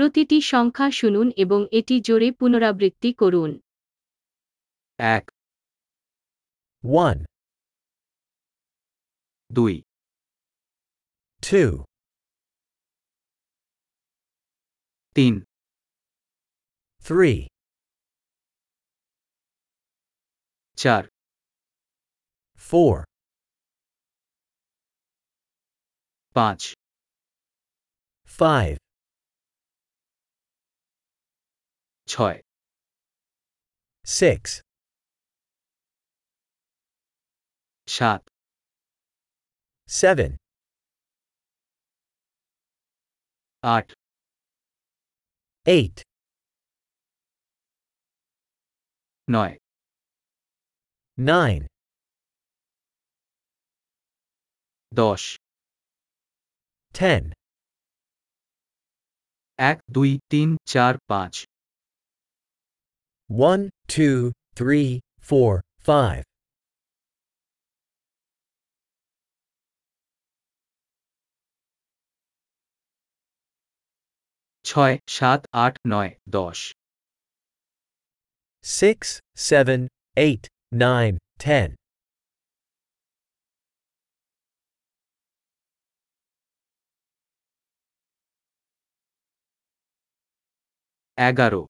প্রতিটি সংখ্যা শুনুন এবং এটি জোরে পুনরাবৃত্তি করুন এক ওয়ান দুই টু তিন থ্রি চার ফোর পাঁচ ফাইভ ছয় সিক্স সাত সেভেন আট এইট নয় নাইন দশ টেন এক দুই তিন চার পাঁচ 1, 2, 3, 4, 5. Choi, Shat, Art, Noi, Dosh. Six, seven, eight, nine, ten. Agaroo.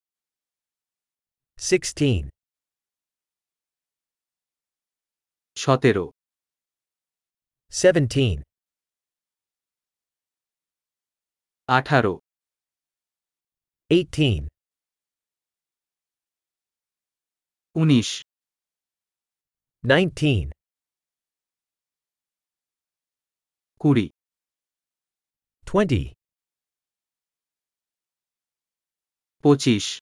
16 17 17 18 18 19 19 20 25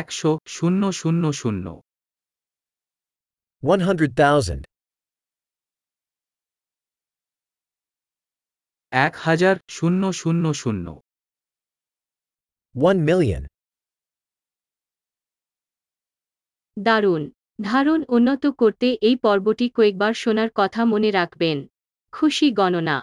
একশো শূন্য শূন্য শূন্য 100,000. এক হাজার শূন্য শূন্য শূন্য ওয়ান মিলিয়ন দারুন ধারণ উন্নত করতে এই পর্বটি কয়েকবার শোনার কথা মনে রাখবেন খুশি গণনা